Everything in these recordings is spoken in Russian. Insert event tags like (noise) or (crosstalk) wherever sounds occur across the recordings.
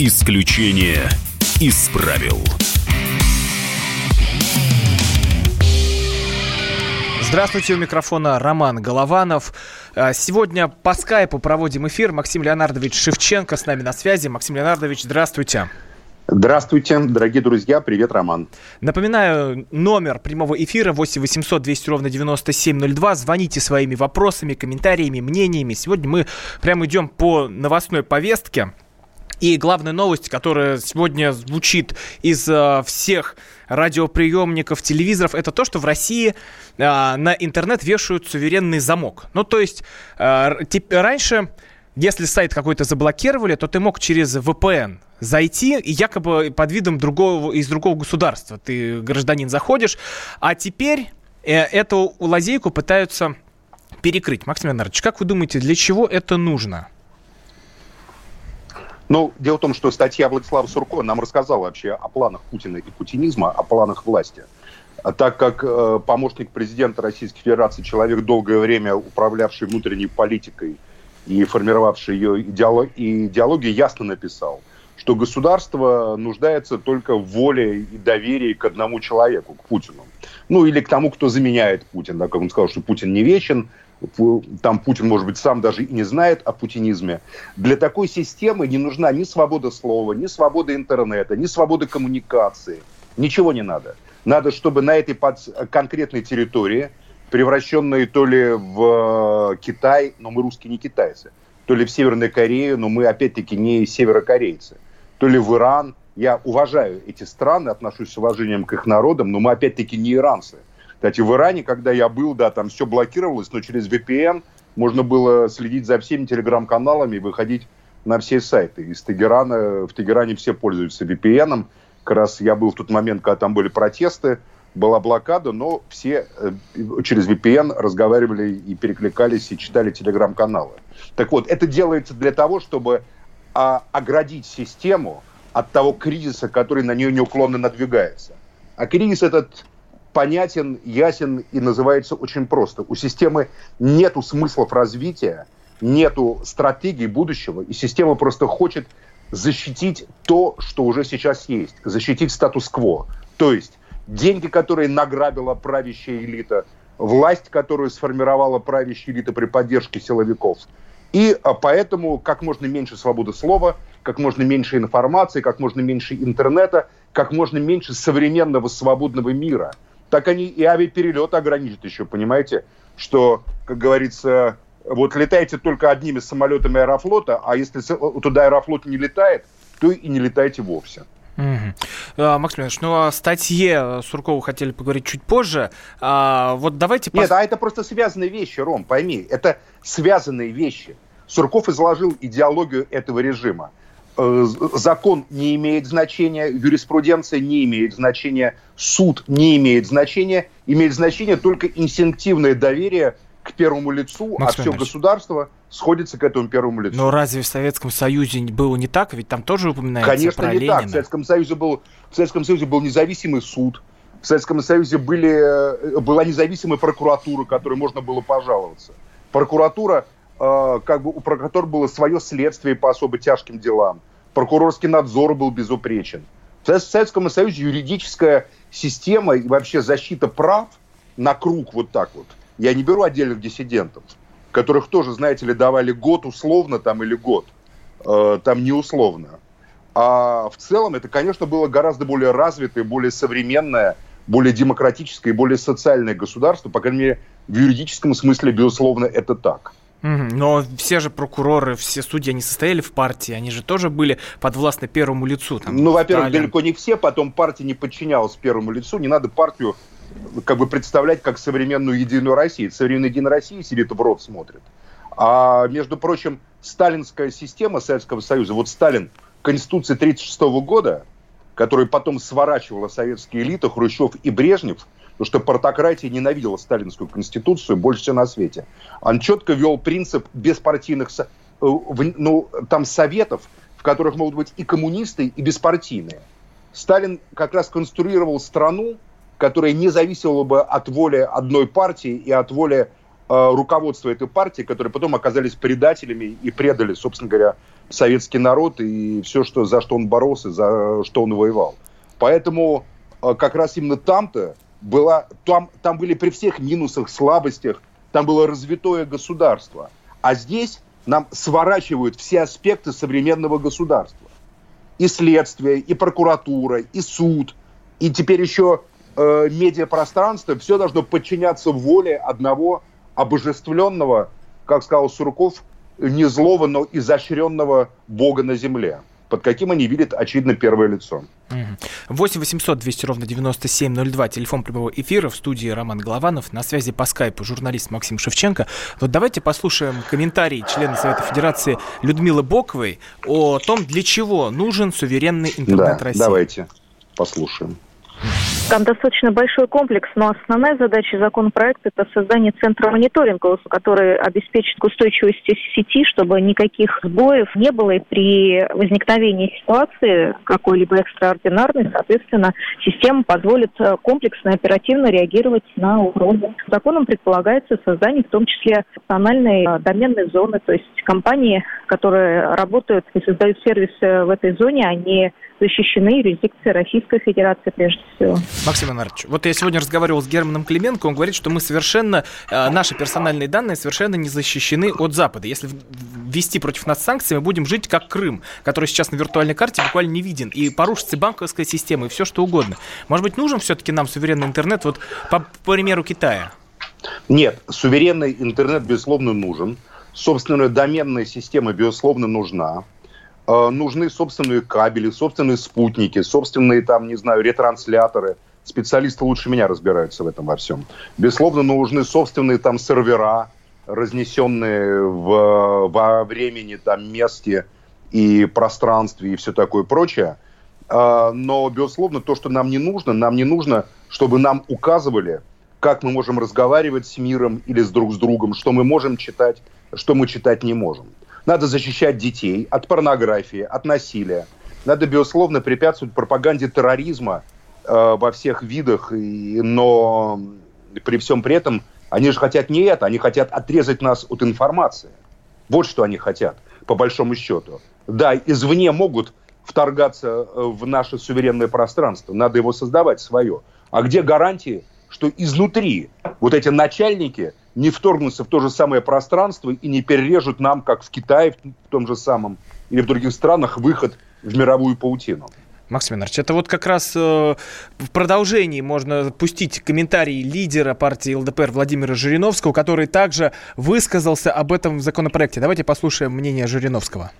Исключение из правил. Здравствуйте, у микрофона Роман Голованов. А, сегодня по скайпу проводим эфир. Максим Леонардович Шевченко с нами на связи. Максим Леонардович, здравствуйте. Здравствуйте, дорогие друзья. Привет, Роман. Напоминаю, номер прямого эфира 8 800 200 ровно 9702. Звоните своими вопросами, комментариями, мнениями. Сегодня мы прямо идем по новостной повестке. И главная новость, которая сегодня звучит из э, всех радиоприемников, телевизоров, это то, что в России э, на интернет вешают суверенный замок. Ну, то есть э, тип, раньше, если сайт какой-то заблокировали, то ты мог через VPN зайти и якобы под видом другого, из другого государства. Ты, гражданин, заходишь, а теперь э, эту лазейку пытаются перекрыть. Максим Леонардович, как вы думаете, для чего это нужно? Ну, дело в том, что статья Владислава Сурко нам рассказала вообще о планах Путина и путинизма, о планах власти. А так как э, помощник президента Российской Федерации, человек долгое время управлявший внутренней политикой и формировавший ее идеолог, идеологию, ясно написал, что государство нуждается только в воле и доверии к одному человеку, к Путину. Ну, или к тому, кто заменяет Путина. Как он сказал, что Путин не вечен, там Путин, может быть, сам даже и не знает о путинизме. Для такой системы не нужна ни свобода слова, ни свобода интернета, ни свобода коммуникации. Ничего не надо. Надо, чтобы на этой конкретной территории, превращенной то ли в э, Китай, но мы русские не китайцы, то ли в Северную Корею, но мы опять-таки не северокорейцы, то ли в Иран. Я уважаю эти страны, отношусь с уважением к их народам, но мы опять-таки не иранцы. Кстати, в Иране, когда я был, да, там все блокировалось, но через VPN можно было следить за всеми телеграм-каналами и выходить на все сайты. Из Тегерана, в Тегеране все пользуются VPN. Как раз я был в тот момент, когда там были протесты, была блокада, но все э, через VPN разговаривали и перекликались, и читали телеграм-каналы. Так вот, это делается для того, чтобы а, оградить систему от того кризиса, который на нее неуклонно надвигается. А кризис этот понятен, ясен и называется очень просто. У системы нету смыслов развития, нету стратегии будущего, и система просто хочет защитить то, что уже сейчас есть, защитить статус-кво. То есть деньги, которые награбила правящая элита, власть, которую сформировала правящая элита при поддержке силовиков. И а, поэтому как можно меньше свободы слова, как можно меньше информации, как можно меньше интернета, как можно меньше современного свободного мира – так они и авиаперелет ограничат еще, понимаете? Что, как говорится, вот летайте только одними самолетами Аэрофлота, а если туда Аэрофлот не летает, то и не летайте вовсе. Угу. Макс Леонидович, ну о статье Суркова хотели поговорить чуть позже. А, вот давайте... Нет, а это просто связанные вещи, Ром, пойми. Это связанные вещи. Сурков изложил идеологию этого режима. Э, закон не имеет значения, юриспруденция не имеет значения, суд не имеет значения, имеет значение только инстинктивное доверие к первому лицу, Макс а все государство сходится к этому первому лицу. Но разве в Советском Союзе было не так? Ведь там тоже упоминается Конечно, про не Ленина. так. В Советском Союзе был, в Советском Союзе был независимый суд, в Советском Союзе были, э, была независимая прокуратура, которой можно было пожаловаться. Прокуратура Э, как бы у прокуратуры было свое следствие по особо тяжким делам. Прокурорский надзор был безупречен. В Советском Союзе юридическая система и вообще защита прав на круг вот так вот. Я не беру отдельных диссидентов, которых тоже, знаете ли, давали год условно там или год, э, там не условно. А в целом это, конечно, было гораздо более развитое, более современное, более демократическое и более социальное государство. По крайней мере, в юридическом смысле, безусловно, это так. Но все же прокуроры, все судьи, они состояли в партии, они же тоже были подвластны первому лицу. Там, ну, во-первых, далеко не все, потом партия не подчинялась первому лицу, не надо партию как бы представлять как современную Единую Россию. Современная Единая Россия сидит в рот смотрит. А, между прочим, сталинская система Советского Союза, вот Сталин, Конституция 1936 года, которая потом сворачивала советские элиты, Хрущев и Брежнев – потому что партократия ненавидела сталинскую конституцию больше всего на свете. Он четко вел принцип беспартийных, э, ну, там советов, в которых могут быть и коммунисты, и беспартийные. Сталин как раз конструировал страну, которая не зависела бы от воли одной партии и от воли э, руководства этой партии, которые потом оказались предателями и предали, собственно говоря, советский народ и все, что, за что он боролся, за что он воевал. Поэтому э, как раз именно там-то была, там, там были при всех минусах, слабостях, там было развитое государство. А здесь нам сворачивают все аспекты современного государства. И следствие, и прокуратура, и суд, и теперь еще э, медиапространство. Все должно подчиняться воле одного обожествленного, как сказал Сурков, не злого, но изощренного Бога на земле под каким они видят, очевидно, первое лицо. 8 800 200 ровно 9702, телефон прямого эфира в студии Роман Голованов, на связи по скайпу журналист Максим Шевченко. Вот давайте послушаем комментарий члена Совета Федерации Людмилы Боковой о том, для чего нужен суверенный интернет да, России. давайте послушаем. Там достаточно большой комплекс, но основная задача законопроекта – это создание центра мониторинга, который обеспечит устойчивость сети, чтобы никаких сбоев не было, и при возникновении ситуации какой-либо экстраординарной, соответственно, система позволит э, комплексно и оперативно реагировать на угрозы. Законом предполагается создание в том числе национальной э, доменной зоны, то есть компании, которые работают и создают сервисы в этой зоне, они защищены юрисдикцией Российской Федерации прежде всего. Максим Иванович, вот я сегодня разговаривал с Германом Клименко, он говорит, что мы совершенно, э, наши персональные данные совершенно не защищены от Запада. Если ввести против нас санкции, мы будем жить как Крым, который сейчас на виртуальной карте буквально не виден, и порушится банковская система, и все что угодно. Может быть, нужен все-таки нам суверенный интернет, вот по, по примеру Китая? Нет, суверенный интернет, безусловно, нужен. Собственная доменная система, безусловно, нужна. Э, нужны собственные кабели, собственные спутники, собственные, там, не знаю, ретрансляторы. Специалисты лучше меня разбираются в этом во всем. Безусловно, нужны собственные там сервера, разнесенные в, во времени, там, месте и пространстве и все такое прочее. Э, но, безусловно, то, что нам не нужно, нам не нужно, чтобы нам указывали, как мы можем разговаривать с миром или с друг с другом, что мы можем читать, что мы читать не можем. Надо защищать детей от порнографии, от насилия. Надо, безусловно, препятствовать пропаганде терроризма э, во всех видах, и, но при всем при этом они же хотят не это, они хотят отрезать нас от информации. Вот что они хотят, по большому счету. Да, извне могут вторгаться э, в наше суверенное пространство, надо его создавать свое. А где гарантии, что изнутри вот эти начальники не вторгнутся в то же самое пространство и не перережут нам, как в Китае в том же самом, или в других странах, выход в мировую паутину. Максим Иванович, это вот как раз э, в продолжении можно пустить комментарий лидера партии ЛДПР Владимира Жириновского, который также высказался об этом законопроекте. Давайте послушаем мнение Жириновского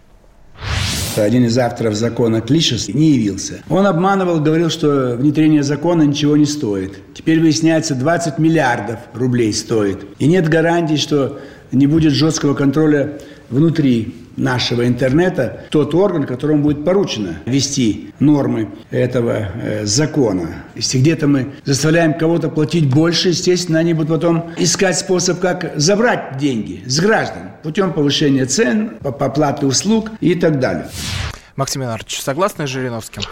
один из авторов закона Клишес, не явился. Он обманывал, говорил, что внедрение закона ничего не стоит. Теперь выясняется, 20 миллиардов рублей стоит. И нет гарантии, что не будет жесткого контроля внутри нашего интернета тот орган, которому будет поручено вести нормы этого э, закона. Если где-то мы заставляем кого-то платить больше, естественно, они будут потом искать способ, как забрать деньги с граждан путем повышения цен, оплаты услуг и так далее. Максим Иванович, согласны с Жириновским?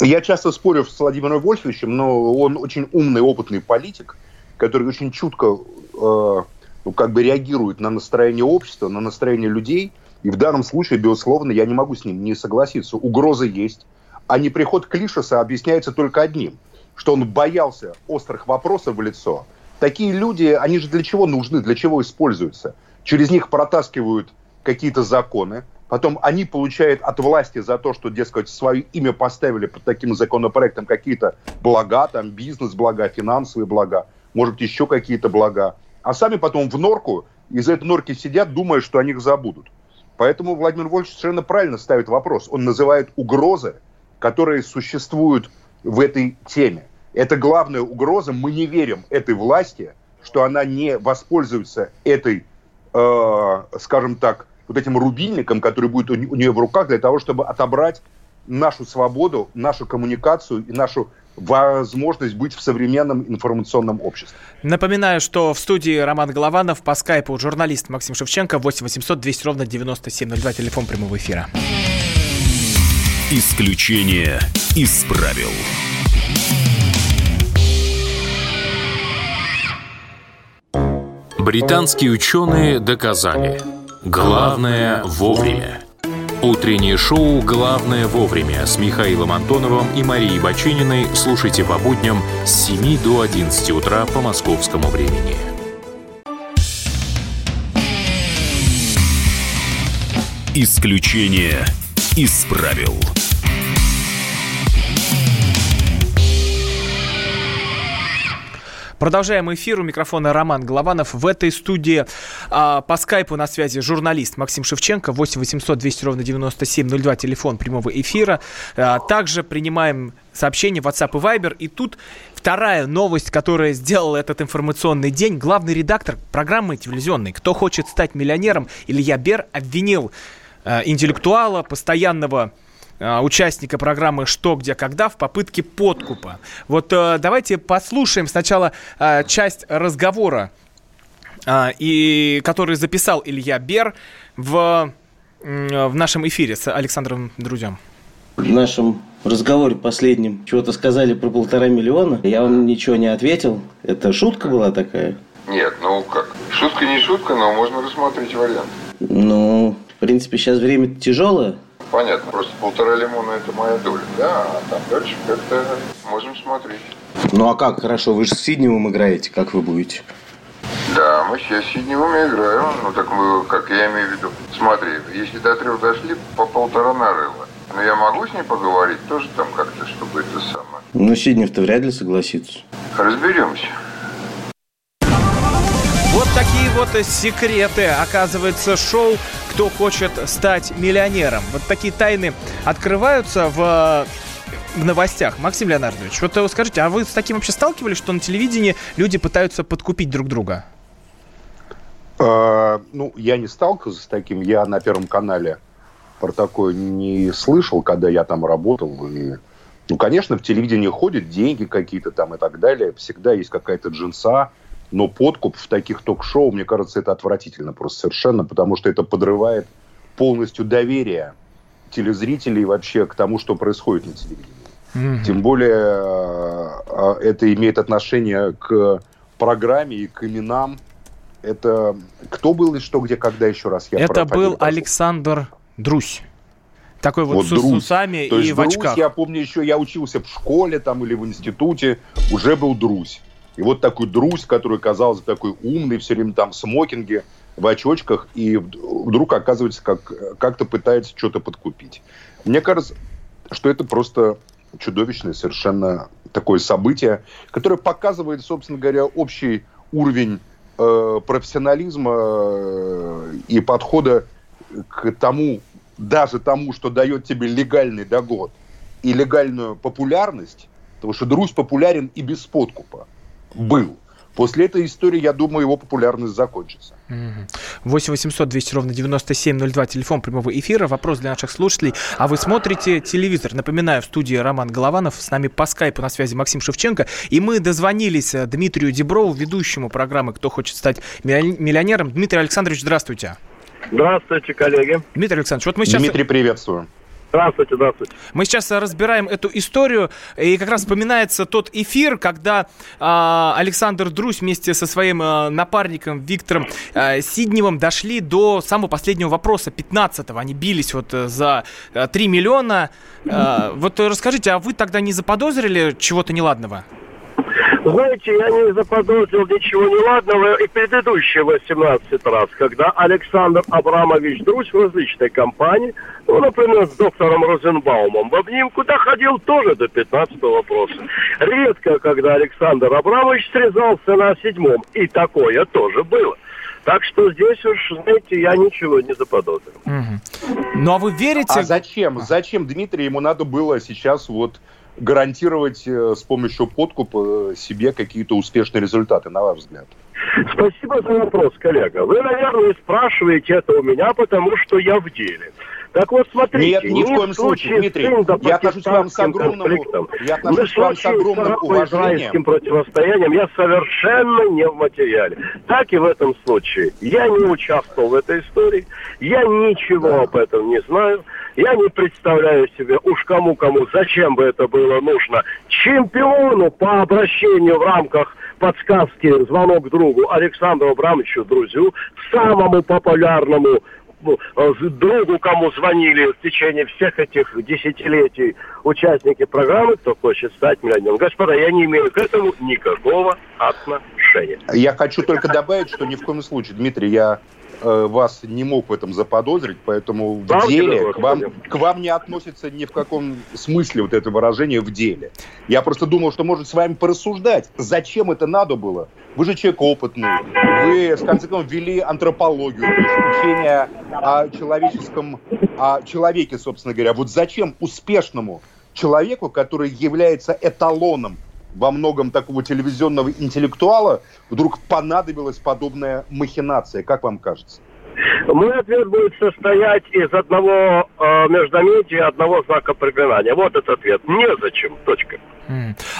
Я часто спорю с Владимиром Вольфовичем, но он очень умный, опытный политик, который очень чутко э, ну, как бы реагирует на настроение общества, на настроение людей. И в данном случае, безусловно, я не могу с ним не согласиться. Угроза есть. А не приход Клишеса объясняется только одним, что он боялся острых вопросов в лицо. Такие люди, они же для чего нужны, для чего используются? Через них протаскивают какие-то законы, потом они получают от власти за то, что, дескать, свое имя поставили под таким законопроектом какие-то блага, там бизнес-блага, финансовые блага, может быть, еще какие-то блага а сами потом в норку, из этой норки сидят, думая, что о них забудут. Поэтому Владимир Вольфович совершенно правильно ставит вопрос. Он называет угрозы, которые существуют в этой теме. Это главная угроза. Мы не верим этой власти, что она не воспользуется этой, э, скажем так, вот этим рубильником, который будет у нее в руках для того, чтобы отобрать нашу свободу, нашу коммуникацию и нашу возможность быть в современном информационном обществе. Напоминаю, что в студии Роман Голованов, по скайпу журналист Максим Шевченко, 8 800 200 ровно 9702, телефон прямого эфира. Исключение из правил. Британские ученые доказали, главное вовремя – Утреннее шоу «Главное вовремя» с Михаилом Антоновым и Марией Бачининой слушайте по будням с 7 до 11 утра по московскому времени. Исключение из правил. Продолжаем эфир. У микрофона Роман Голованов. В этой студии а, по скайпу на связи журналист Максим Шевченко. 8 800 200 ровно 9702, телефон прямого эфира. А, также принимаем сообщения WhatsApp и Viber. И тут вторая новость, которая сделала этот информационный день. Главный редактор программы телевизионной «Кто хочет стать миллионером» Илья Бер обвинил а, интеллектуала, постоянного участника программы «Что, где, когда» в попытке подкупа. Вот э, давайте послушаем сначала э, часть разговора, и, который записал Илья Бер в, в нашем эфире с Александром Друзем. В нашем разговоре последнем чего-то сказали про полтора миллиона. Я вам ничего не ответил. Это шутка была такая? Нет, ну как? Шутка не шутка, но можно рассмотреть вариант. Ну, в принципе, сейчас время тяжелое понятно. Просто полтора лимона это моя доля, да, а там дальше как-то можем смотреть. Ну а как, хорошо, вы же с Сидневым играете, как вы будете? Да, мы сейчас с Сидневым играем, ну так мы, как я имею в виду, смотри, если до трех дошли, по полтора нарыла. Но я могу с ней поговорить тоже там как-то, чтобы это самое. Ну, Сиднев-то вряд ли согласится. Разберемся. Вот такие вот секреты, оказывается, шоу «Кто хочет стать миллионером». Вот такие тайны открываются в в новостях. Максим Леонардович, вот э, скажите, а вы с таким вообще сталкивались, что на телевидении люди пытаются подкупить друг друга? Э, ну, я не сталкивался с таким. Я на Первом канале про такое не слышал, когда я там работал. И, ну, конечно, в телевидении ходят деньги какие-то там и так далее. Всегда есть какая-то джинса, но подкуп в таких ток-шоу, мне кажется, это отвратительно просто совершенно, потому что это подрывает полностью доверие телезрителей вообще к тому, что происходит на телевидении. Mm-hmm. Тем более э, это имеет отношение к программе и к именам. Это кто был и что, где, когда еще раз? Я это был Александр Друсь. Такой вот, вот с, Друзь. усами То и в Друзь, очках. Я помню еще, я учился в школе там или в институте, уже был Друзь. И вот такой друзь, который казался такой умный, все время там в смокинге, в очочках, и вдруг оказывается, как, как-то пытается что-то подкупить. Мне кажется, что это просто чудовищное совершенно такое событие, которое показывает, собственно говоря, общий уровень э, профессионализма э, и подхода к тому, даже тому, что дает тебе легальный доход и легальную популярность, потому что Друзь популярен и без подкупа был. После этой истории, я думаю, его популярность закончится. 8 800 200 ровно 9702, телефон прямого эфира. Вопрос для наших слушателей. А вы смотрите телевизор? Напоминаю, в студии Роман Голованов, с нами по скайпу на связи Максим Шевченко. И мы дозвонились э, Дмитрию Деброву, ведущему программы «Кто хочет стать миллионером». Дмитрий Александрович, здравствуйте. Здравствуйте, коллеги. Дмитрий Александрович, вот мы сейчас... Дмитрий, приветствую. Здравствуйте, здравствуйте. Мы сейчас разбираем эту историю, и как раз вспоминается тот эфир, когда э, Александр Друзь вместе со своим э, напарником Виктором э, Сидневым дошли до самого последнего вопроса, 15-го. Они бились вот э, за э, 3 миллиона. Э, вот расскажите, а вы тогда не заподозрили чего-то неладного? Знаете, я не заподозрил ничего неладного и предыдущие 18 раз, когда Александр Абрамович Друзь в различной компании, ну, например, с доктором Розенбаумом, в обнимку доходил тоже до 15 вопроса. Редко, когда Александр Абрамович срезался на седьмом, и такое тоже было. Так что здесь уж, знаете, я ничего не заподозрил. Угу. Ну а вы верите? А зачем? Зачем, Дмитрий, ему надо было сейчас вот гарантировать э, с помощью подкупа себе какие-то успешные результаты, на ваш взгляд? Спасибо за вопрос, коллега. Вы, наверное, спрашиваете это у меня, потому что я в деле. Так вот, смотрите. Нет, ни в коем случае, Дмитрий, я отношусь к вам с огромным, я отношусь к вам с огромным уважением. противостоянием я совершенно не в материале. Так и в этом случае. Я не участвовал в этой истории, я ничего да. об этом не знаю. Я не представляю себе, уж кому-кому, зачем бы это было нужно. Чемпиону по обращению в рамках подсказки «Звонок другу» Александру Абрамовичу Друзю, самому популярному ну, другу, кому звонили в течение всех этих десятилетий участники программы, кто хочет стать миллионером. Господа, я не имею к этому никакого отношения. Я хочу только добавить, что ни в коем случае, Дмитрий, я Э, вас не мог в этом заподозрить, поэтому в да, деле к вам, к вам не относится ни в каком смысле вот это выражение в деле. Я просто думал, что может с вами порассуждать, зачем это надо было. Вы же человек опытный, вы, с конце концов, вели антропологию, то есть учение о человеческом, о человеке, собственно говоря. Вот зачем успешному человеку, который является эталоном во многом такого телевизионного интеллектуала вдруг понадобилась подобная махинация? Как вам кажется? Мой ответ будет состоять из одного э, междометия, одного знака препинания. Вот этот ответ. Незачем. Точка.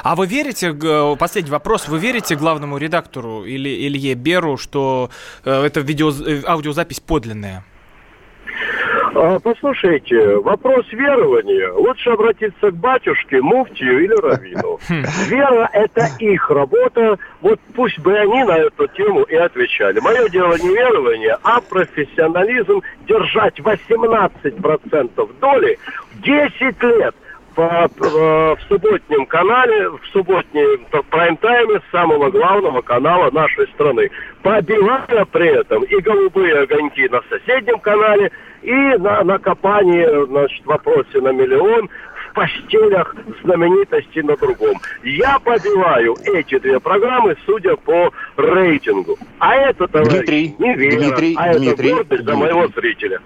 А вы верите, последний вопрос, вы верите главному редактору или Илье Беру, что э, эта видео, э, аудиозапись подлинная? А, послушайте, вопрос верования. Лучше обратиться к батюшке, муфтию или раввину. (laughs) Хм. Вера – это их работа. Вот пусть бы они на эту тему и отвечали. Мое дело не верование, а профессионализм держать 18% доли 10 лет – по, в субботнем канале, в субботнем прайм-тайме самого главного канала нашей страны. Побивая при этом и голубые огоньки на соседнем канале, и на, на копании, значит, вопросе на миллион в постелях знаменитости на другом. Я побиваю эти две программы, судя по рейтингу. А это, товарищ, Дмитрий, не вера, Дмитрий, а Дмитрий, это гордость Дмитрий, за моего зрителя.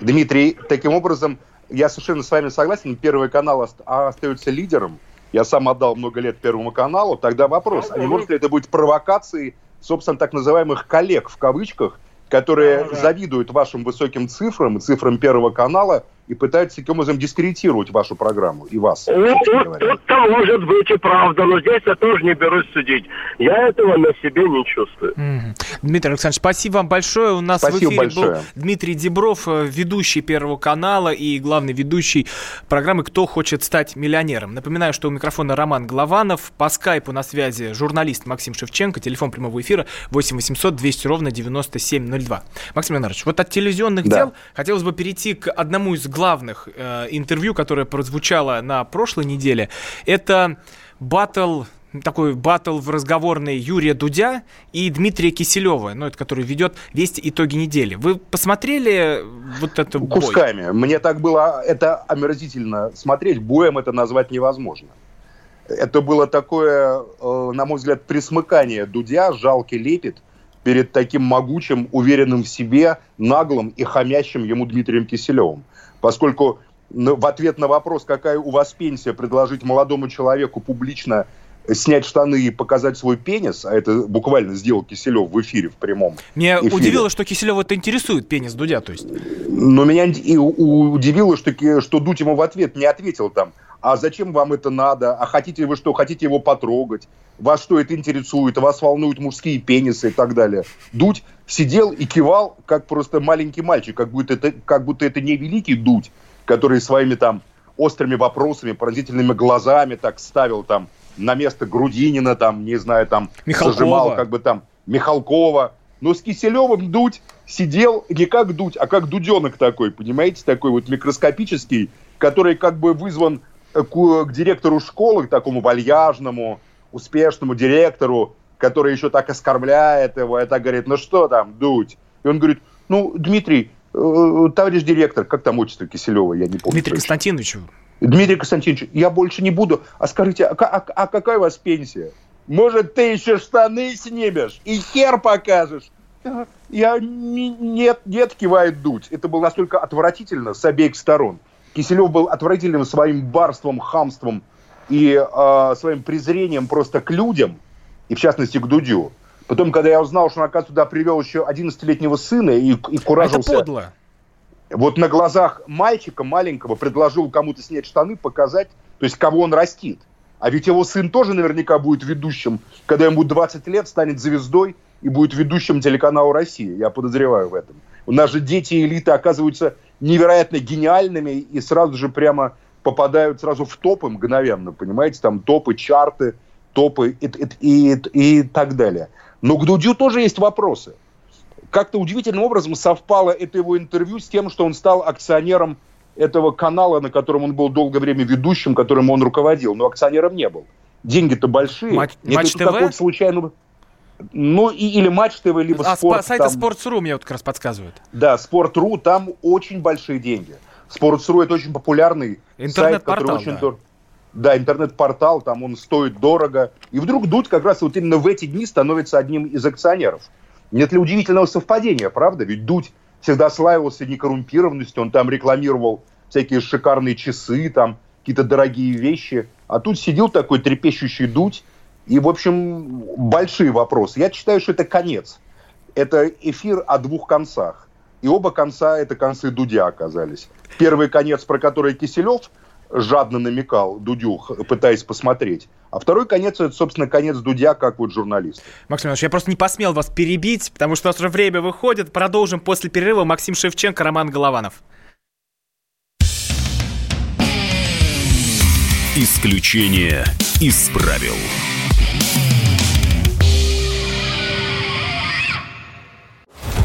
Дмитрий, таким образом, я совершенно с вами согласен, Первый канал остается лидером. Я сам отдал много лет Первому каналу. Тогда вопрос, а не может ли это быть провокацией, собственно, так называемых коллег в кавычках, которые завидуют вашим высоким цифрам и цифрам Первого канала и пытаются таким образом дискредитировать вашу программу и вас. Ну, тут-то может быть и правда, но здесь я тоже не берусь судить. Я этого на себе не чувствую. Mm-hmm. Дмитрий Александрович, спасибо вам большое. У нас спасибо в эфире большое. был Дмитрий Дебров, э, ведущий Первого канала и главный ведущий программы «Кто хочет стать миллионером». Напоминаю, что у микрофона Роман Голованов, по скайпу на связи журналист Максим Шевченко, телефон прямого эфира 8 800 200 ровно 9702. Максим Леонардович, вот от телевизионных да. дел хотелось бы перейти к одному из главных э, интервью, которое прозвучало на прошлой неделе, это батл такой батл в разговорной Юрия Дудя и Дмитрия Киселева, ну, это который ведет весь итоги недели. Вы посмотрели вот это бой? Кусками. Мне так было, это омерзительно смотреть, боем это назвать невозможно. Это было такое, э, на мой взгляд, присмыкание Дудя, жалкий лепет – перед таким могучим, уверенным в себе, наглым и хамящим ему Дмитрием Киселевым. Поскольку в ответ на вопрос, какая у вас пенсия, предложить молодому человеку публично снять штаны и показать свой пенис, а это буквально сделал Киселев в эфире, в прямом Меня эфире. удивило, что Киселев это интересует, пенис Дудя, то есть. Но меня и удивило, что, что Дудь ему в ответ не ответил там, а зачем вам это надо, а хотите вы что, хотите его потрогать, вас что это интересует, вас волнуют мужские пенисы и так далее. Дудь сидел и кивал, как просто маленький мальчик, как будто это, как будто это не великий Дудь, который своими там острыми вопросами, поразительными глазами так ставил там на место Грудинина, там, не знаю, там, Михалкова. зажимал как бы там Михалкова. Но с Киселевым Дудь сидел не как Дудь, а как Дуденок такой, понимаете, такой вот микроскопический, который как бы вызван к, к директору школы, к такому вальяжному, успешному директору, который еще так оскорбляет его, и так говорит, ну что там, дуть? И он говорит, ну, Дмитрий, э, товарищ директор, как там отчество Киселева, я не помню. Дмитрий Константинович. Дмитрий Константинович, я больше не буду. А скажите, а, а, а какая у вас пенсия? Может, ты еще штаны снимешь и хер покажешь? Я не, нет, нет, кивает дуть. Это было настолько отвратительно с обеих сторон. Киселев был отвратительным своим барством, хамством и э, своим презрением просто к людям, и в частности к Дудю. Потом, когда я узнал, что он, оказывается, туда привел еще 11-летнего сына и, и куражился... Это подло. Вот на глазах мальчика маленького предложил кому-то снять штаны, показать, то есть кого он растит. А ведь его сын тоже наверняка будет ведущим, когда ему будет 20 лет, станет звездой и будет ведущим телеканала «Россия». Я подозреваю в этом. У нас же дети элиты оказываются невероятно гениальными и сразу же прямо попадают сразу в топы мгновенно, понимаете, там топы, чарты, топы и, и, и, и так далее. Но к Дудю тоже есть вопросы. как-то удивительным образом совпало это его интервью с тем, что он стал акционером этого канала, на котором он был долгое время ведущим, которым он руководил, но акционером не был. Деньги-то большие. Матч, матч ТВ? случайно... Ну, и, или Матч ТВ, либо а, Спорт. А сайта там... Sports.ru мне вот как раз подсказывают. Да, Sport.ru, там очень большие деньги. Sports.ru это очень популярный сайт, который очень да. дорого. Да, интернет-портал, там он стоит дорого. И вдруг Дудь как раз вот именно в эти дни становится одним из акционеров. Нет ли удивительного совпадения, правда? Ведь Дудь всегда славился некоррумпированностью, он там рекламировал всякие шикарные часы, там какие-то дорогие вещи. А тут сидел такой трепещущий Дудь, и, в общем, большие вопросы. Я считаю, что это конец. Это эфир о двух концах. И оба конца – это концы Дудя оказались. Первый конец, про который Киселев жадно намекал Дудю, пытаясь посмотреть. А второй конец, это, собственно, конец Дудя, как вот журналист. Максим Иванович, я просто не посмел вас перебить, потому что у нас уже время выходит. Продолжим после перерыва. Максим Шевченко, Роман Голованов. Исключение из правил.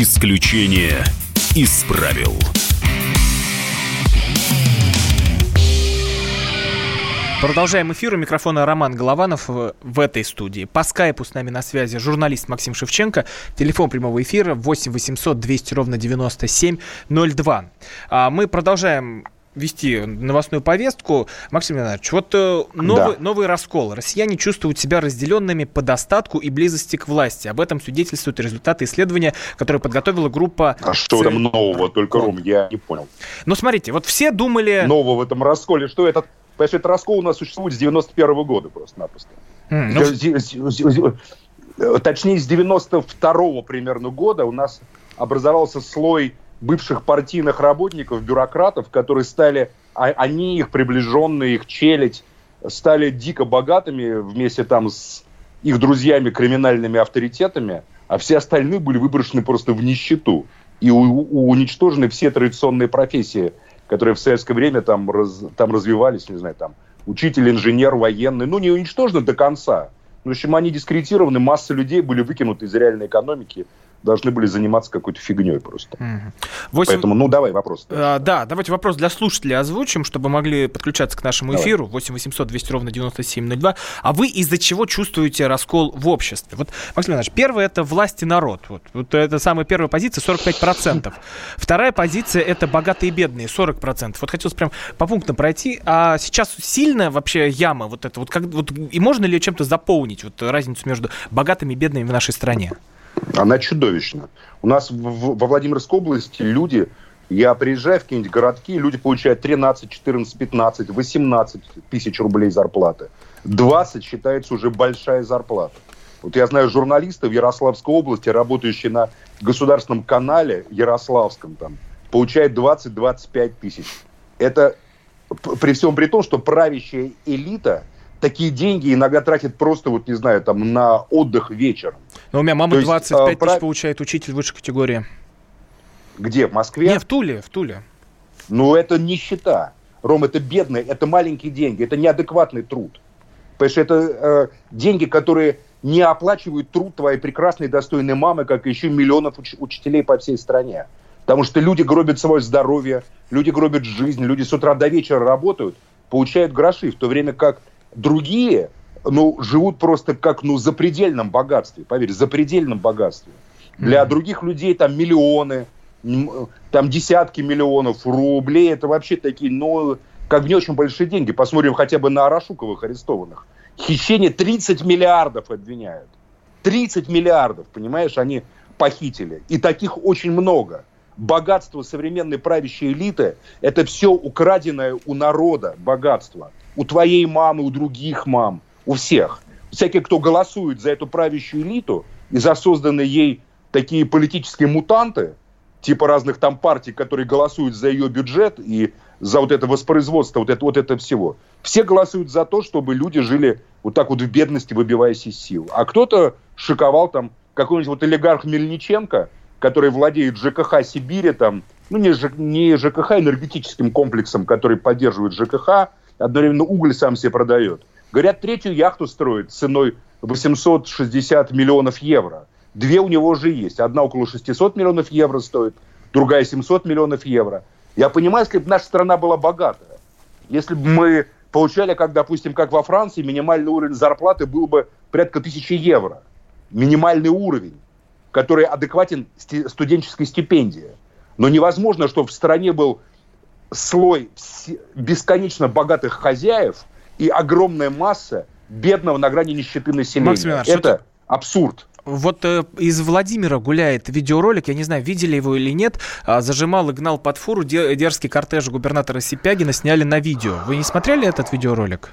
Исключение из правил. Продолжаем эфир. У микрофона Роман Голованов в, этой студии. По скайпу с нами на связи журналист Максим Шевченко. Телефон прямого эфира 8 800 200 ровно 9702. А мы продолжаем вести новостную повестку. Максим Леонидович, вот э, новый, да. новый раскол. Россияне чувствуют себя разделенными по достатку и близости к власти. Об этом свидетельствуют результаты исследования, которое подготовила группа... А что там нового? Только, Ром, я не понял. Ну, смотрите, вот все думали... Нового в этом расколе. Что этот... Понимаешь, этот раскол у нас существует с 91 -го года просто-напросто. Mm, ну... Точнее, с 92 -го примерно года у нас образовался слой бывших партийных работников, бюрократов, которые стали, а, они, их приближенные, их челядь, стали дико богатыми вместе там с их друзьями, криминальными авторитетами, а все остальные были выброшены просто в нищету. И у, у, уничтожены все традиционные профессии, которые в советское время там, раз, там развивались, не знаю, там учитель, инженер, военный, ну не уничтожены до конца. В общем, они дискредитированы, масса людей были выкинуты из реальной экономики, должны были заниматься какой-то фигней просто. Угу. 8... Поэтому, ну, давай вопрос. А, да, давайте вопрос для слушателей озвучим, чтобы могли подключаться к нашему давай. эфиру. 8 800 200 ровно 9702. А вы из-за чего чувствуете раскол в обществе? Вот, Максим Иванович, первое это власть и народ. Вот, вот это самая первая позиция, 45%. Вторая позиция это богатые и бедные, 40%. Вот хотелось прям по пунктам пройти. А сейчас сильная вообще яма вот это? Вот, как, вот и можно ли чем-то заполнить вот разницу между богатыми и бедными в нашей стране? Она чудовищна. У нас в, во Владимирской области люди, я приезжаю в какие-нибудь городки, люди получают 13, 14, 15, 18 тысяч рублей зарплаты. 20 считается уже большая зарплата. Вот я знаю журналисты в Ярославской области, работающие на государственном канале Ярославском, там, получают 20-25 тысяч. Это при всем при том, что правящая элита – такие деньги иногда тратит просто, вот не знаю, там на отдых вечером. Но у меня мама То 25 есть, тысяч прав... получает учитель высшей категории. Где, в Москве? Не, в Туле, в Туле. Ну, это нищета. Ром, это бедные, это маленькие деньги, это неадекватный труд. Потому что это э, деньги, которые не оплачивают труд твоей прекрасной, достойной мамы, как еще миллионов уч- учителей по всей стране. Потому что люди гробят свое здоровье, люди гробят жизнь, люди с утра до вечера работают, получают гроши, в то время как Другие, ну, живут просто как, ну, запредельном богатстве, поверь, запредельном богатстве. Для mm-hmm. других людей там миллионы, там десятки миллионов рублей, это вообще такие, ну, как не очень большие деньги. Посмотрим хотя бы на Арашуковых арестованных. Хищение 30 миллиардов обвиняют. 30 миллиардов, понимаешь, они похитили. И таких очень много. Богатство современной правящей элиты – это все украденное у народа богатство у твоей мамы, у других мам, у всех. Всякие, кто голосует за эту правящую элиту, и за созданные ей такие политические мутанты, типа разных там партий, которые голосуют за ее бюджет и за вот это воспроизводство, вот это, вот это всего. Все голосуют за то, чтобы люди жили вот так вот в бедности, выбиваясь из сил. А кто-то шиковал там какой-нибудь вот олигарх Мельниченко, который владеет ЖКХ Сибири, там, ну не, Ж, не ЖКХ, энергетическим комплексом, который поддерживает ЖКХ, одновременно уголь сам себе продает. Говорят, третью яхту строит ценой 860 миллионов евро. Две у него уже есть. Одна около 600 миллионов евро стоит, другая 700 миллионов евро. Я понимаю, если бы наша страна была богатая, если бы мы получали, как, допустим, как во Франции, минимальный уровень зарплаты был бы порядка тысячи евро. Минимальный уровень, который адекватен студенческой стипендии. Но невозможно, чтобы в стране был слой бесконечно богатых хозяев и огромная масса бедного на грани нищеты населения. Максим Это что абсурд. Вот э, из Владимира гуляет видеоролик, я не знаю, видели его или нет, а, зажимал и гнал под фуру дерзкий кортеж губернатора Сипягина, сняли на видео. Вы не смотрели этот видеоролик?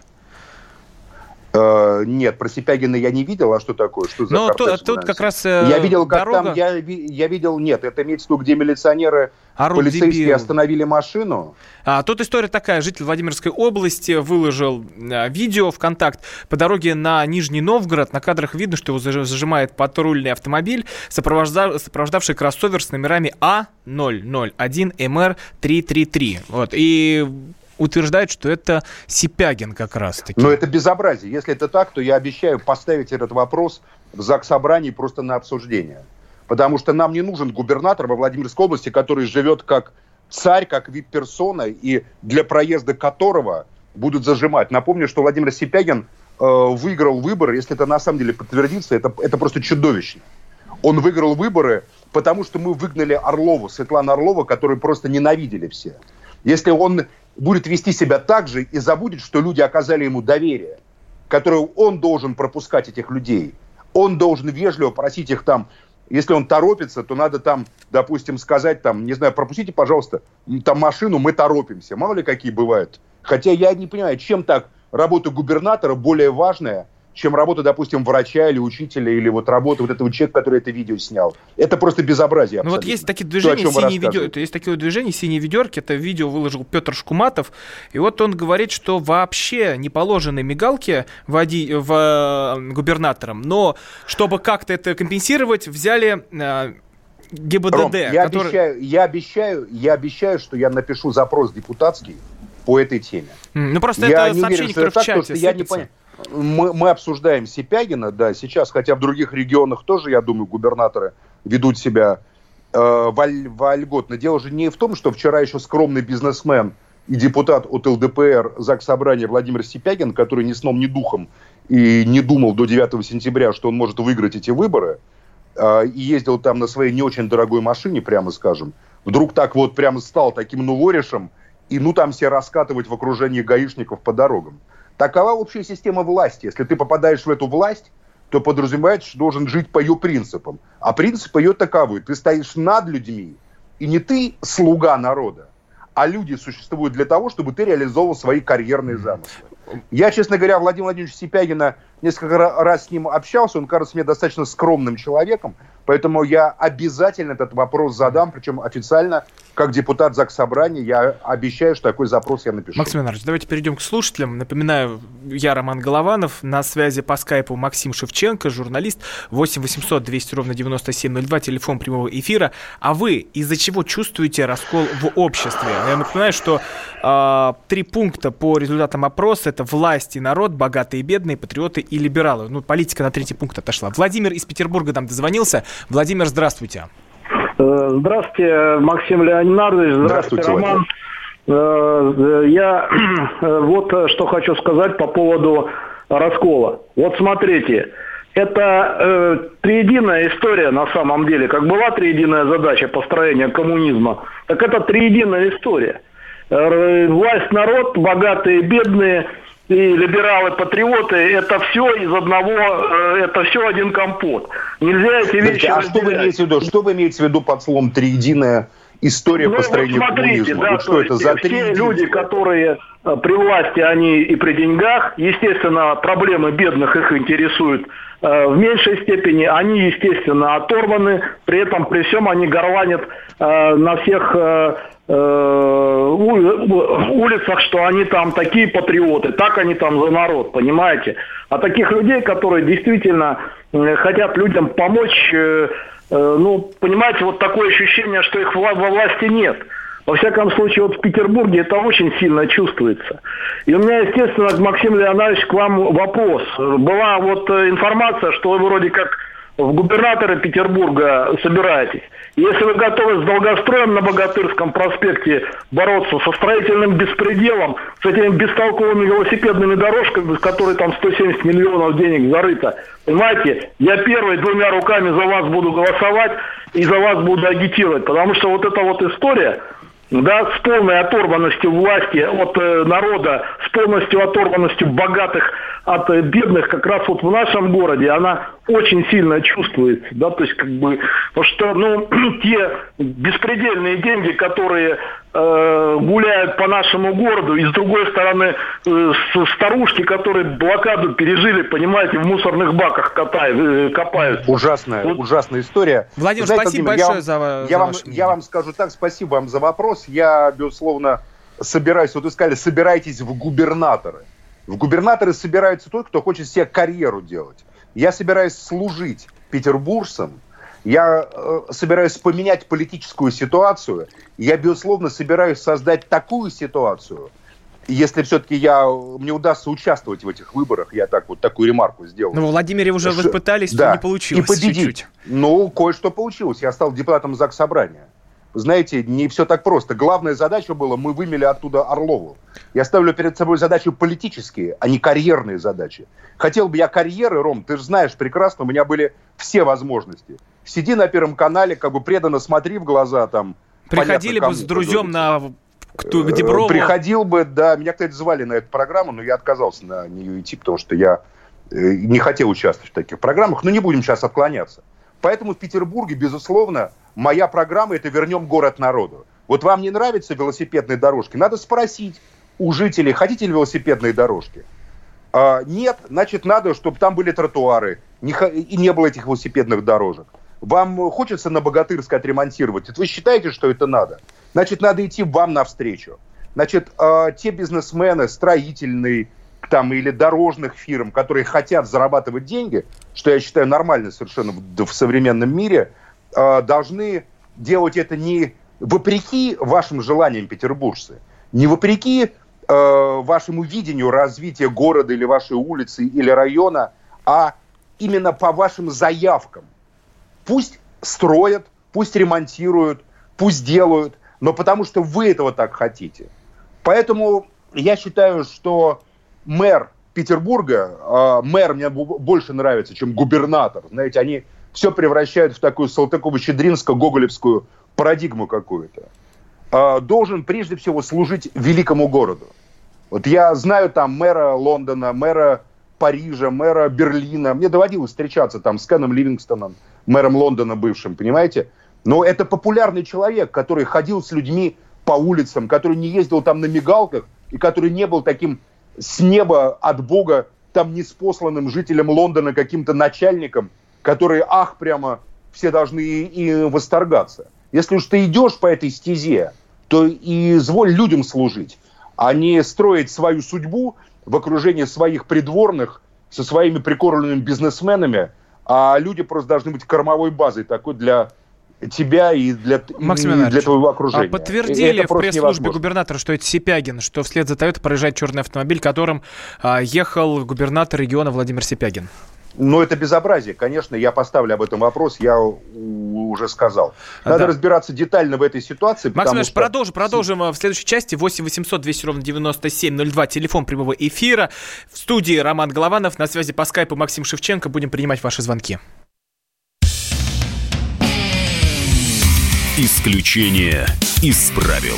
Э, нет, про Сипягина я не видел, а что такое? Что за Ну, тут, тут как раз э, Я видел, как дорога... там, я, я видел, нет, это имеется в виду, где милиционеры, Орут полицейские дебил. остановили машину. А, тут история такая, житель Владимирской области выложил а, видео в контакт по дороге на Нижний Новгород. На кадрах видно, что его зажимает патрульный автомобиль, сопровожда... сопровождавший кроссовер с номерами А001МР333. Вот, и утверждает, что это Сипягин как раз-таки. Но это безобразие. Если это так, то я обещаю поставить этот вопрос в ЗАГС собрании просто на обсуждение. Потому что нам не нужен губернатор во Владимирской области, который живет как царь, как вип-персона, и для проезда которого будут зажимать. Напомню, что Владимир Сипягин э, выиграл выборы, если это на самом деле подтвердится, это, это просто чудовищно. Он выиграл выборы, потому что мы выгнали Орлову, Светлану Орлову, которую просто ненавидели все. Если он будет вести себя так же и забудет, что люди оказали ему доверие, которое он должен пропускать этих людей. Он должен вежливо просить их там, если он торопится, то надо там, допустим, сказать там, не знаю, пропустите, пожалуйста, там машину, мы торопимся. Мало ли какие бывают. Хотя я не понимаю, чем так работа губернатора более важная, чем работа, допустим, врача или учителя, или вот работа вот этого человека, который это видео снял. Это просто безобразие Ну вот есть такие движения, То, синие ведер... есть такое движение «Синие ведерки», это видео выложил Петр Шкуматов, и вот он говорит, что вообще не положены мигалки води... в э, губернаторам, но чтобы как-то это компенсировать, взяли э, ГИБДД. Ром, я, который... обещаю, я, обещаю, я обещаю, что я напишу запрос депутатский по этой теме. Ну просто я это сообщение, уверен, которое в чате я не понял мы, мы обсуждаем Сипягина, да, сейчас, хотя в других регионах тоже, я думаю, губернаторы ведут себя э, воль, вольготно. Дело же не в том, что вчера еще скромный бизнесмен и депутат от ЛДПР ЗАГС Собрания Владимир Сипягин, который ни сном, ни духом и не думал до 9 сентября, что он может выиграть эти выборы, э, и ездил там на своей не очень дорогой машине, прямо скажем, вдруг так вот прямо стал таким новоришем, и ну там все раскатывать в окружении гаишников по дорогам. Такова общая система власти. Если ты попадаешь в эту власть, то подразумевается, что должен жить по ее принципам. А принципы ее таковы. Ты стоишь над людьми, и не ты слуга народа, а люди существуют для того, чтобы ты реализовывал свои карьерные замыслы. Я, честно говоря, Владимир Владимирович Сипягина несколько раз с ним общался, он кажется мне достаточно скромным человеком, поэтому я обязательно этот вопрос задам, причем официально, как депутат ЗАГС Собрания, я обещаю, что такой запрос я напишу. Максим Иванович, давайте перейдем к слушателям. Напоминаю, я Роман Голованов, на связи по скайпу Максим Шевченко, журналист, 8 800 200 ровно 9702, телефон прямого эфира. А вы из-за чего чувствуете раскол в обществе? Я напоминаю, что э, три пункта по результатам опроса – это власть и народ, богатые и бедные, патриоты и либералы. Ну, политика на третий пункт отошла. Владимир из Петербурга нам дозвонился. Владимир, здравствуйте. Э, здравствуйте, Максим Леонидович. Здравствуйте, здравствуйте Роман. Э, э, я (clears throat) вот что хочу сказать по поводу раскола. Вот смотрите, это э, триединая история на самом деле. Как была триединая задача построения коммунизма, так это триединая история. Э, власть, народ, богатые, бедные – и либералы-патриоты, это все из одного, э, это все один компот. Нельзя эти вещи А что вы имеете в виду? Что вы имеете в виду под словом «триединая история ну, построения вот смотрите, коммунизма. Да, вот что это за все люди, которые э, при власти, они и при деньгах, естественно, проблемы бедных их интересуют э, в меньшей степени, они, естественно, оторваны, при этом, при всем они горланят э, на всех улицах, что они там такие патриоты, так они там за народ, понимаете? А таких людей, которые действительно хотят людям помочь, ну, понимаете, вот такое ощущение, что их во власти нет. Во всяком случае, вот в Петербурге это очень сильно чувствуется. И у меня, естественно, Максим Леонидович, к вам вопрос. Была вот э, информация, что вы вроде как в губернаторы Петербурга собираетесь. Если вы готовы с долгостроем на Богатырском проспекте бороться со строительным беспределом, с этими бестолковыми велосипедными дорожками, с которой там 170 миллионов денег зарыто, понимаете, я первый двумя руками за вас буду голосовать и за вас буду агитировать, потому что вот эта вот история, да, с полной оторванностью власти от э, народа, с полностью оторванностью богатых от э, бедных, как раз вот в нашем городе, она очень сильно чувствуется, да, то есть как бы, потому что, ну, (clears throat) те беспредельные деньги, которые э, гуляют по нашему городу, и с другой стороны э, старушки, которые блокаду пережили, понимаете, в мусорных баках катают, э, копают. Ужасная, вот. ужасная история. Владимир, Знаете, спасибо Владимир, большое я, за, я, за вам, я вам скажу так, спасибо вам за вопрос. Я, безусловно, собираюсь, вот вы сказали, собирайтесь в губернаторы. В губернаторы собираются тот, кто хочет себе карьеру делать. Я собираюсь служить петербуржцам, я э, собираюсь поменять политическую ситуацию, я, безусловно, собираюсь создать такую ситуацию, если все-таки я, мне удастся участвовать в этих выборах, я так вот такую ремарку сделал. Ну, Владимире уже вы пытались, да. не получилось. И победить. Чуть-чуть. Ну, кое-что получилось. Я стал депутатом ЗАГС Собрания знаете, не все так просто. Главная задача была, мы вымели оттуда Орлову. Я ставлю перед собой задачи политические, а не карьерные задачи. Хотел бы я карьеры, Ром, ты же знаешь прекрасно, у меня были все возможности. Сиди на Первом канале, как бы преданно смотри в глаза там. Приходили понятно, бы с друзьям на кто, к Деброву. Приходил бы, да, меня, кстати, звали на эту программу, но я отказался на нее идти, потому что я э, не хотел участвовать в таких программах, но не будем сейчас отклоняться. Поэтому в Петербурге, безусловно, моя программа – это «Вернем город народу». Вот вам не нравятся велосипедные дорожки? Надо спросить у жителей, хотите ли велосипедные дорожки? А, нет, значит, надо, чтобы там были тротуары не, и не было этих велосипедных дорожек. Вам хочется на Богатырск отремонтировать? Это вы считаете, что это надо? Значит, надо идти вам навстречу. Значит, э, те бизнесмены, строительные там, или дорожных фирм, которые хотят зарабатывать деньги, что я считаю нормально совершенно в, в современном мире – Э, должны делать это не вопреки вашим желаниям, петербуржцы, не вопреки э, вашему видению развития города или вашей улицы или района, а именно по вашим заявкам. Пусть строят, пусть ремонтируют, пусть делают, но потому что вы этого так хотите. Поэтому я считаю, что мэр Петербурга, э, мэр мне больше нравится, чем губернатор. Знаете, они все превращают в такую Салтыково-Щедринско-Гоголевскую парадигму какую-то, а, должен прежде всего служить великому городу. Вот я знаю там мэра Лондона, мэра Парижа, мэра Берлина. Мне доводилось встречаться там с Кеном Ливингстоном, мэром Лондона бывшим, понимаете? Но это популярный человек, который ходил с людьми по улицам, который не ездил там на мигалках и который не был таким с неба от Бога там неспосланным жителем Лондона каким-то начальником, которые, ах, прямо все должны и, восторгаться. Если уж ты идешь по этой стезе, то и изволь людям служить, а не строить свою судьбу в окружении своих придворных, со своими прикормленными бизнесменами, а люди просто должны быть кормовой базой такой для тебя и для, Максим и для твоего окружения. А подтвердили в пресс-службе губернатора, что это Сипягин, что вслед за Тойотой проезжает черный автомобиль, которым а, ехал губернатор региона Владимир Сипягин. Но это безобразие. Конечно, я поставлю об этом вопрос, я уже сказал. Надо да. разбираться детально в этой ситуации. Максим что... продолжим, продолжим в следующей части. 8 800 200 ровно 9702, телефон прямого эфира. В студии Роман Голованов, на связи по скайпу Максим Шевченко. Будем принимать ваши звонки. Исключение из правил.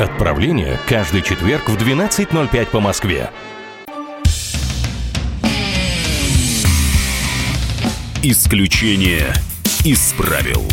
Отправление каждый четверг в 12.05 по Москве. Исключение из правил.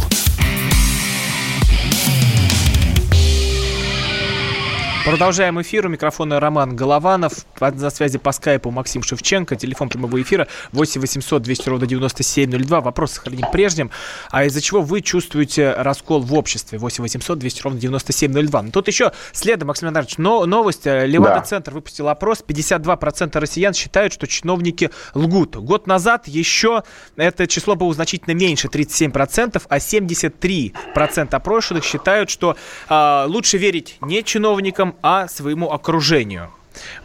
Продолжаем эфир. У микрофона Роман Голованов. На связи по скайпу Максим Шевченко. Телефон прямого эфира 8 800 200 ровно 9702. Вопрос сохраним прежним. А из-за чего вы чувствуете раскол в обществе? 8 800 200 ровно 9702. Но тут еще следом, Максим Леонидович, но новость. Левада-центр да. выпустил опрос. 52% россиян считают, что чиновники лгут. Год назад еще это число было значительно меньше, 37%, а 73% опрошенных считают, что э, лучше верить не чиновникам, а своему окружению.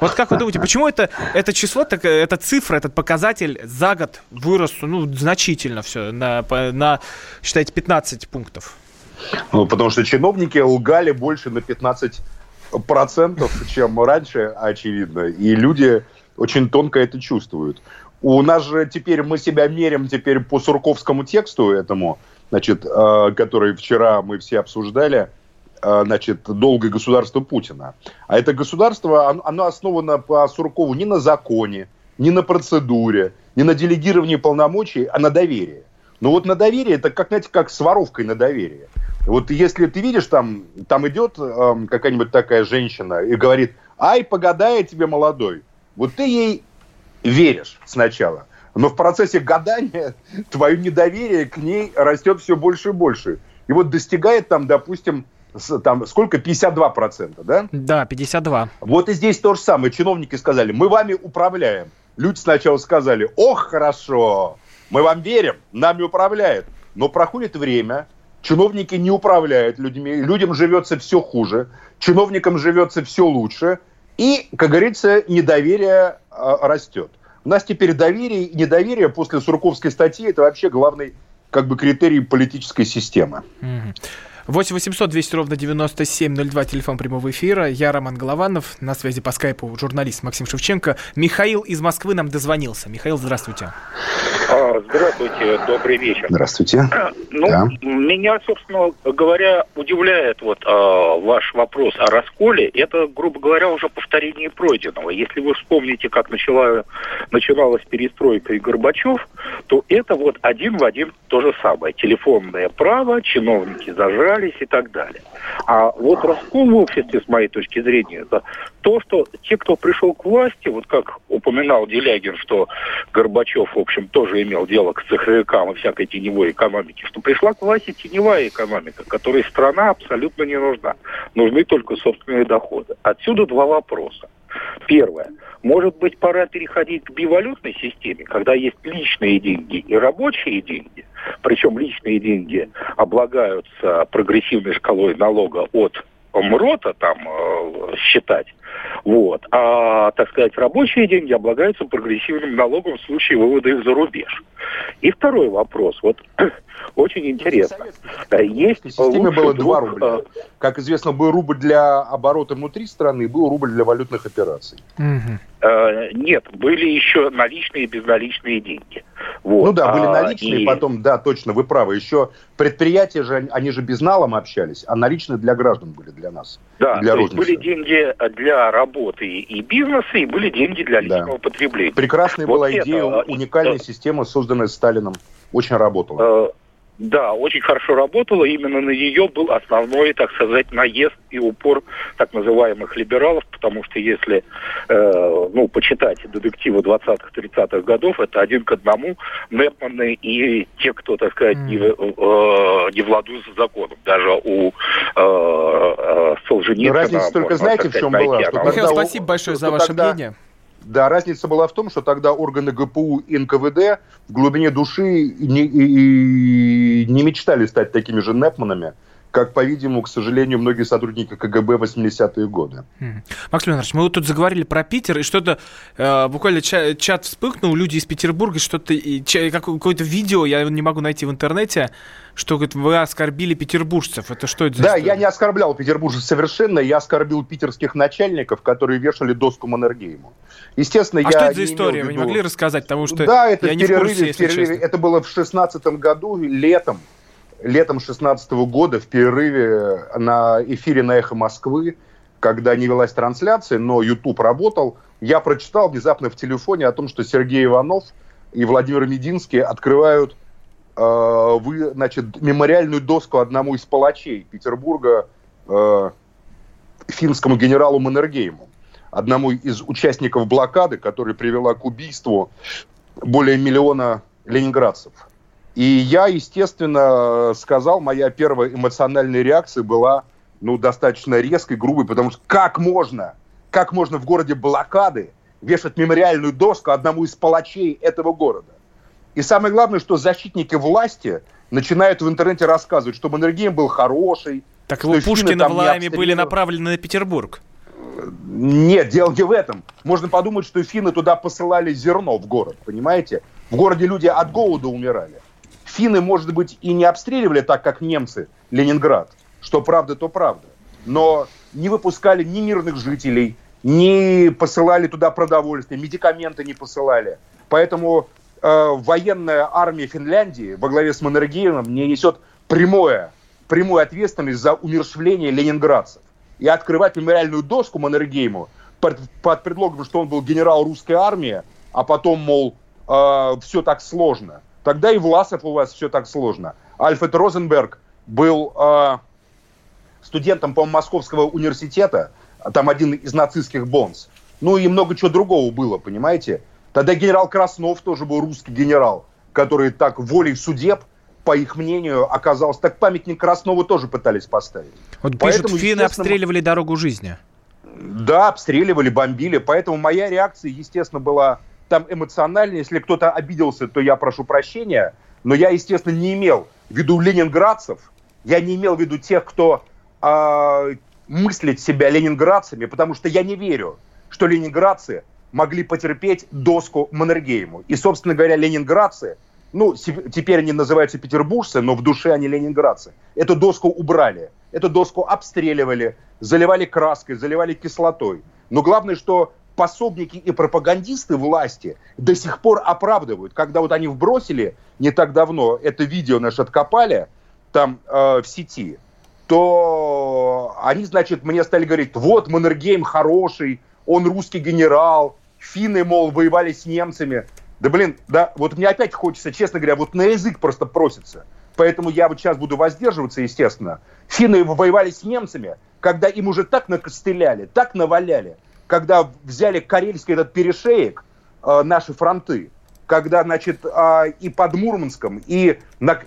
Вот как вы думаете, почему это, это число, так, эта цифра, этот показатель за год вырос ну, значительно все, на, на, считайте, 15 пунктов? Ну, потому что чиновники лгали больше на 15 процентов, чем раньше, очевидно. И люди очень тонко это чувствуют. У нас же теперь мы себя мерим теперь по сурковскому тексту этому, значит, э, который вчера мы все обсуждали – значит, долгое государство Путина. А это государство, оно основано по Суркову не на законе, не на процедуре, не на делегировании полномочий, а на доверии. Но вот на доверие, это как, знаете, как с воровкой на доверие. Вот если ты видишь, там, там идет э, какая-нибудь такая женщина и говорит, ай, погадай тебе молодой. Вот ты ей веришь сначала. Но в процессе гадания (laughs) твое недоверие к ней растет все больше и больше. И вот достигает там, допустим, там сколько? 52%, да? Да, 52. Вот и здесь то же самое. Чиновники сказали, мы вами управляем. Люди сначала сказали, ох, хорошо, мы вам верим, нами управляют. Но проходит время, чиновники не управляют людьми, людям живется все хуже, чиновникам живется все лучше, и, как говорится, недоверие э, растет. У нас теперь доверие и недоверие после Сурковской статьи это вообще главный как бы критерий политической системы. Mm-hmm. 8 800 200 ровно 9702, телефон прямого эфира. Я Роман Голованов, на связи по скайпу журналист Максим Шевченко. Михаил из Москвы нам дозвонился. Михаил, здравствуйте. А, здравствуйте, добрый вечер. Здравствуйте. Ну, да. меня, собственно говоря, удивляет вот а, ваш вопрос о расколе. Это, грубо говоря, уже повторение пройденного. Если вы вспомните, как начала, начиналась перестройка и Горбачев, то это вот один в один то же самое. Телефонное право, чиновники зажали собирались и так далее. А вот раскол в обществе, с моей точки зрения, это то, что те, кто пришел к власти, вот как упоминал Делягин, что Горбачев, в общем, тоже имел дело к цеховикам и всякой теневой экономике, что пришла к власти теневая экономика, которой страна абсолютно не нужна. Нужны только собственные доходы. Отсюда два вопроса. Первое. Может быть, пора переходить к бивалютной системе, когда есть личные деньги и рабочие деньги. Причем личные деньги облагаются прогрессивной шкалой налога от МРОТа там э, считать. Вот. А, так сказать, рабочие деньги облагаются прогрессивным налогом в случае вывода их за рубеж. И второй вопрос. Вот (clears throat) очень интересно. Есть в системе было два рубля. Как известно, был рубль для оборота внутри страны, был рубль для валютных операций. Угу. Нет, были еще наличные и безналичные деньги. Вот. Ну да, были а, наличные, и... потом, да, точно, вы правы. Еще предприятия же, они же безналом общались, а наличные для граждан были, для нас. Да, для то есть были деньги для работы и бизнеса, и были деньги для личного да. потребления. Прекрасная вот была это, идея, уникальная это... система, созданная Сталином. Очень работала. Да, очень хорошо работала. Именно на нее был основной, так сказать, наезд и упор так называемых либералов, потому что если, э, ну, почитать детективы 20-х, 30-х годов, это один к одному Непманы и те, кто, так сказать, не, э, не владуют законом. Даже у э, э, Солженицына... Разница только знаете, в чем была? Михаил, спасибо большое за ваше тогда... мнение. Да, разница была в том, что тогда органы ГПУ и НКВД в глубине души не, и, и не мечтали стать такими же Непманами, как, по-видимому, к сожалению, многие сотрудники КГБ в 80-е годы. Макс Леонидович, мы вот тут заговорили про Питер, и что-то э, буквально чат, чат вспыхнул, люди из Петербурга, что-то, какое-то видео, я не могу найти в интернете, что говорит, вы оскорбили петербуржцев. Это что это за Да, история? я не оскорблял петербуржцев совершенно, я оскорбил питерских начальников, которые вешали доску Маннергейму. Естественно, а я что это за история? имел в Вы не могли рассказать? Потому что да, это я в не в перерыве, курсе, в перерыве. Это было в шестнадцатом году, летом. Летом 16 года в перерыве на эфире на «Эхо Москвы», когда не велась трансляция, но YouTube работал, я прочитал внезапно в телефоне о том, что Сергей Иванов и Владимир Мединский открывают э, вы, значит, мемориальную доску одному из палачей Петербурга, э, финскому генералу Маннергейму, одному из участников блокады, которая привела к убийству более миллиона ленинградцев. И я, естественно, сказал, моя первая эмоциональная реакция была ну, достаточно резкой, грубой, потому что как можно, как можно в городе блокады вешать мемориальную доску одному из палачей этого города? И самое главное, что защитники власти начинают в интернете рассказывать, что Маннергейм был хороший. Так его Пушкина в Ламе были направлены на Петербург. Нет, дело не в этом. Можно подумать, что финны туда посылали зерно в город, понимаете? В городе люди от голода умирали. Финны, может быть, и не обстреливали так, как немцы, Ленинград. Что правда, то правда. Но не выпускали ни мирных жителей, не посылали туда продовольствие, медикаменты не посылали. Поэтому э, военная армия Финляндии во главе с Маннергеймом не несет прямое, прямую ответственность за умершвление ленинградцев. И открывать мемориальную доску Маннергейму под, под предлогом, что он был генерал русской армии, а потом, мол, э, все так сложно. Тогда и Власов у вас все так сложно. Альфред Розенберг был э, студентом, по Московского университета, там один из нацистских бонс. Ну и много чего другого было, понимаете? Тогда генерал Краснов тоже был русский генерал, который так волей судеб, по их мнению, оказался. Так памятник Краснову тоже пытались поставить. Вот пишут, финны обстреливали дорогу жизни. Да, обстреливали, бомбили. Поэтому моя реакция, естественно, была там эмоциональная. Если кто-то обиделся, то я прошу прощения. Но я, естественно, не имел в виду ленинградцев. Я не имел в виду тех, кто э, мыслит себя ленинградцами, потому что я не верю, что ленинградцы могли потерпеть доску Маннергейму. И, собственно говоря, ленинградцы, ну, теперь они называются петербуржцы, но в душе они ленинградцы, эту доску убрали. Эту доску обстреливали, заливали краской, заливали кислотой. Но главное, что пособники и пропагандисты власти до сих пор оправдывают. Когда вот они вбросили не так давно это видео наше откопали там э, в сети, то они, значит, мне стали говорить, вот Маннергейм хороший, он русский генерал, финны, мол, воевали с немцами. Да блин, да, вот мне опять хочется, честно говоря, вот на язык просто просится. Поэтому я вот сейчас буду воздерживаться, естественно. Финны воевали с немцами, когда им уже так накостыляли, так наваляли, когда взяли карельский этот перешеек, э, наши фронты, когда, значит, э, и под Мурманском, и,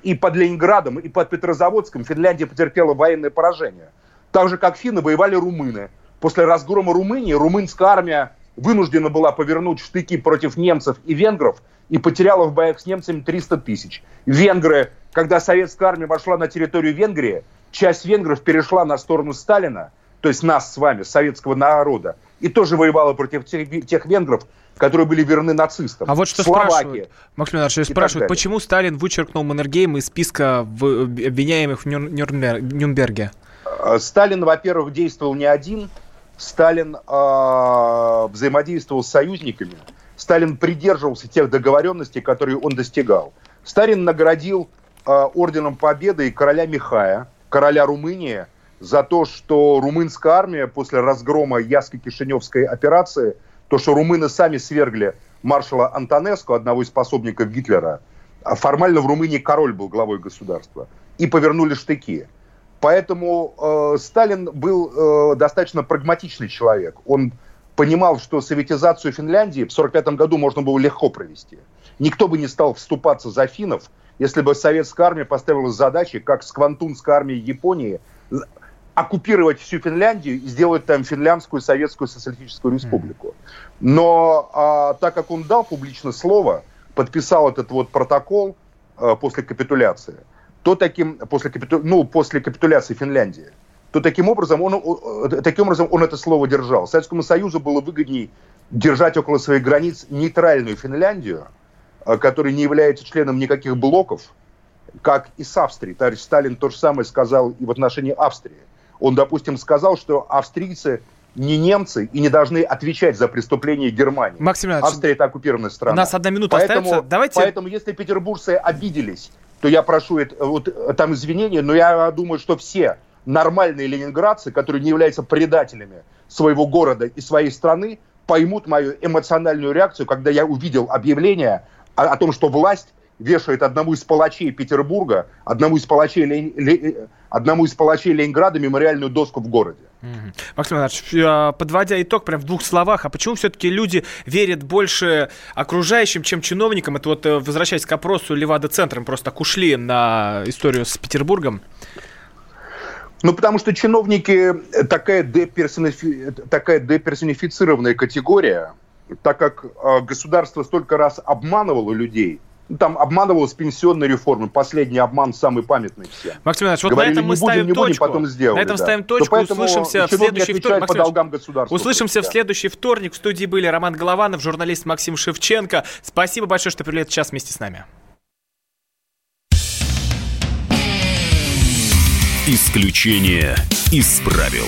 и под Ленинградом, и под Петрозаводском Финляндия потерпела военное поражение. Так же, как финны, воевали румыны. После разгрома Румынии румынская армия вынуждена была повернуть штыки против немцев и венгров и потеряла в боях с немцами 300 тысяч. Венгры, когда советская армия вошла на территорию Венгрии, часть венгров перешла на сторону Сталина, то есть нас с вами, советского народа, и тоже воевала против тех, тех венгров, которые были верны нацистам. А вот что Словакия. спрашивают, Максим Леонидович, спрашивают, почему Сталин вычеркнул Маннергейм из списка в, обвиняемых в Нюрнбер, Нюрнберге? Сталин, во-первых, действовал не один, Сталин э, взаимодействовал с союзниками, Сталин придерживался тех договоренностей, которые он достигал. Сталин наградил э, орденом Победы и короля Михая, короля Румынии, за то, что румынская армия после разгрома Яско-Кишиневской операции, то, что румыны сами свергли маршала Антонеску, одного из способников Гитлера, а формально в Румынии король был главой государства, и повернули штыки. Поэтому э, Сталин был э, достаточно прагматичный человек. Он понимал, что советизацию Финляндии в 1945 году можно было легко провести. Никто бы не стал вступаться за финнов, если бы советская армия поставила задачи, как с Квантунской армией Японии, оккупировать всю Финляндию и сделать там финляндскую советскую социалистическую республику. Но а, так как он дал публично слово, подписал этот вот протокол а, после капитуляции, то таким, после, капиту, ну, после капитуляции Финляндии, то таким образом он, таким образом он это слово держал. Советскому Союзу было выгоднее держать около своих границ нейтральную Финляндию, э, которая не является членом никаких блоков, как и с Австрией. Товарищ Сталин то же самое сказал и в отношении Австрии. Он, допустим, сказал, что австрийцы не немцы и не должны отвечать за преступления Германии. Максим Австрия это оккупированная страна. У нас одна минута поэтому, остается. Давайте... Поэтому, если петербуржцы обиделись, то я прошу это, вот, там извинения, но я думаю, что все нормальные ленинградцы, которые не являются предателями своего города и своей страны, поймут мою эмоциональную реакцию, когда я увидел объявление о, о том, что власть вешает одному из палачей Петербурга, одному из палачей, Лени... Ле... одному из палачей Ленинграда мемориальную доску в городе. Максим Иванович, а, подводя итог прям в двух словах, а почему все-таки люди верят больше окружающим, чем чиновникам? Это вот, э, возвращаясь к опросу Левада-центра, мы просто так ушли на историю с Петербургом. Ну, потому что чиновники такая, деперсонифи... такая деперсонифицированная категория, так как э, государство столько раз обманывало людей, там обманывалась пенсионная реформа. Последний обман самый памятный все. Максим Иванович, вот Говорили, на этом мы ставим будем, точку. Будем, потом сделали, на этом да. ставим точку. Услышимся в следующий вторник. по долгам государства. Услышимся в следующий вторник. В студии были Роман Голованов, журналист Максим Шевченко. Спасибо большое, что провели этот час вместе с нами. Исключение из правил.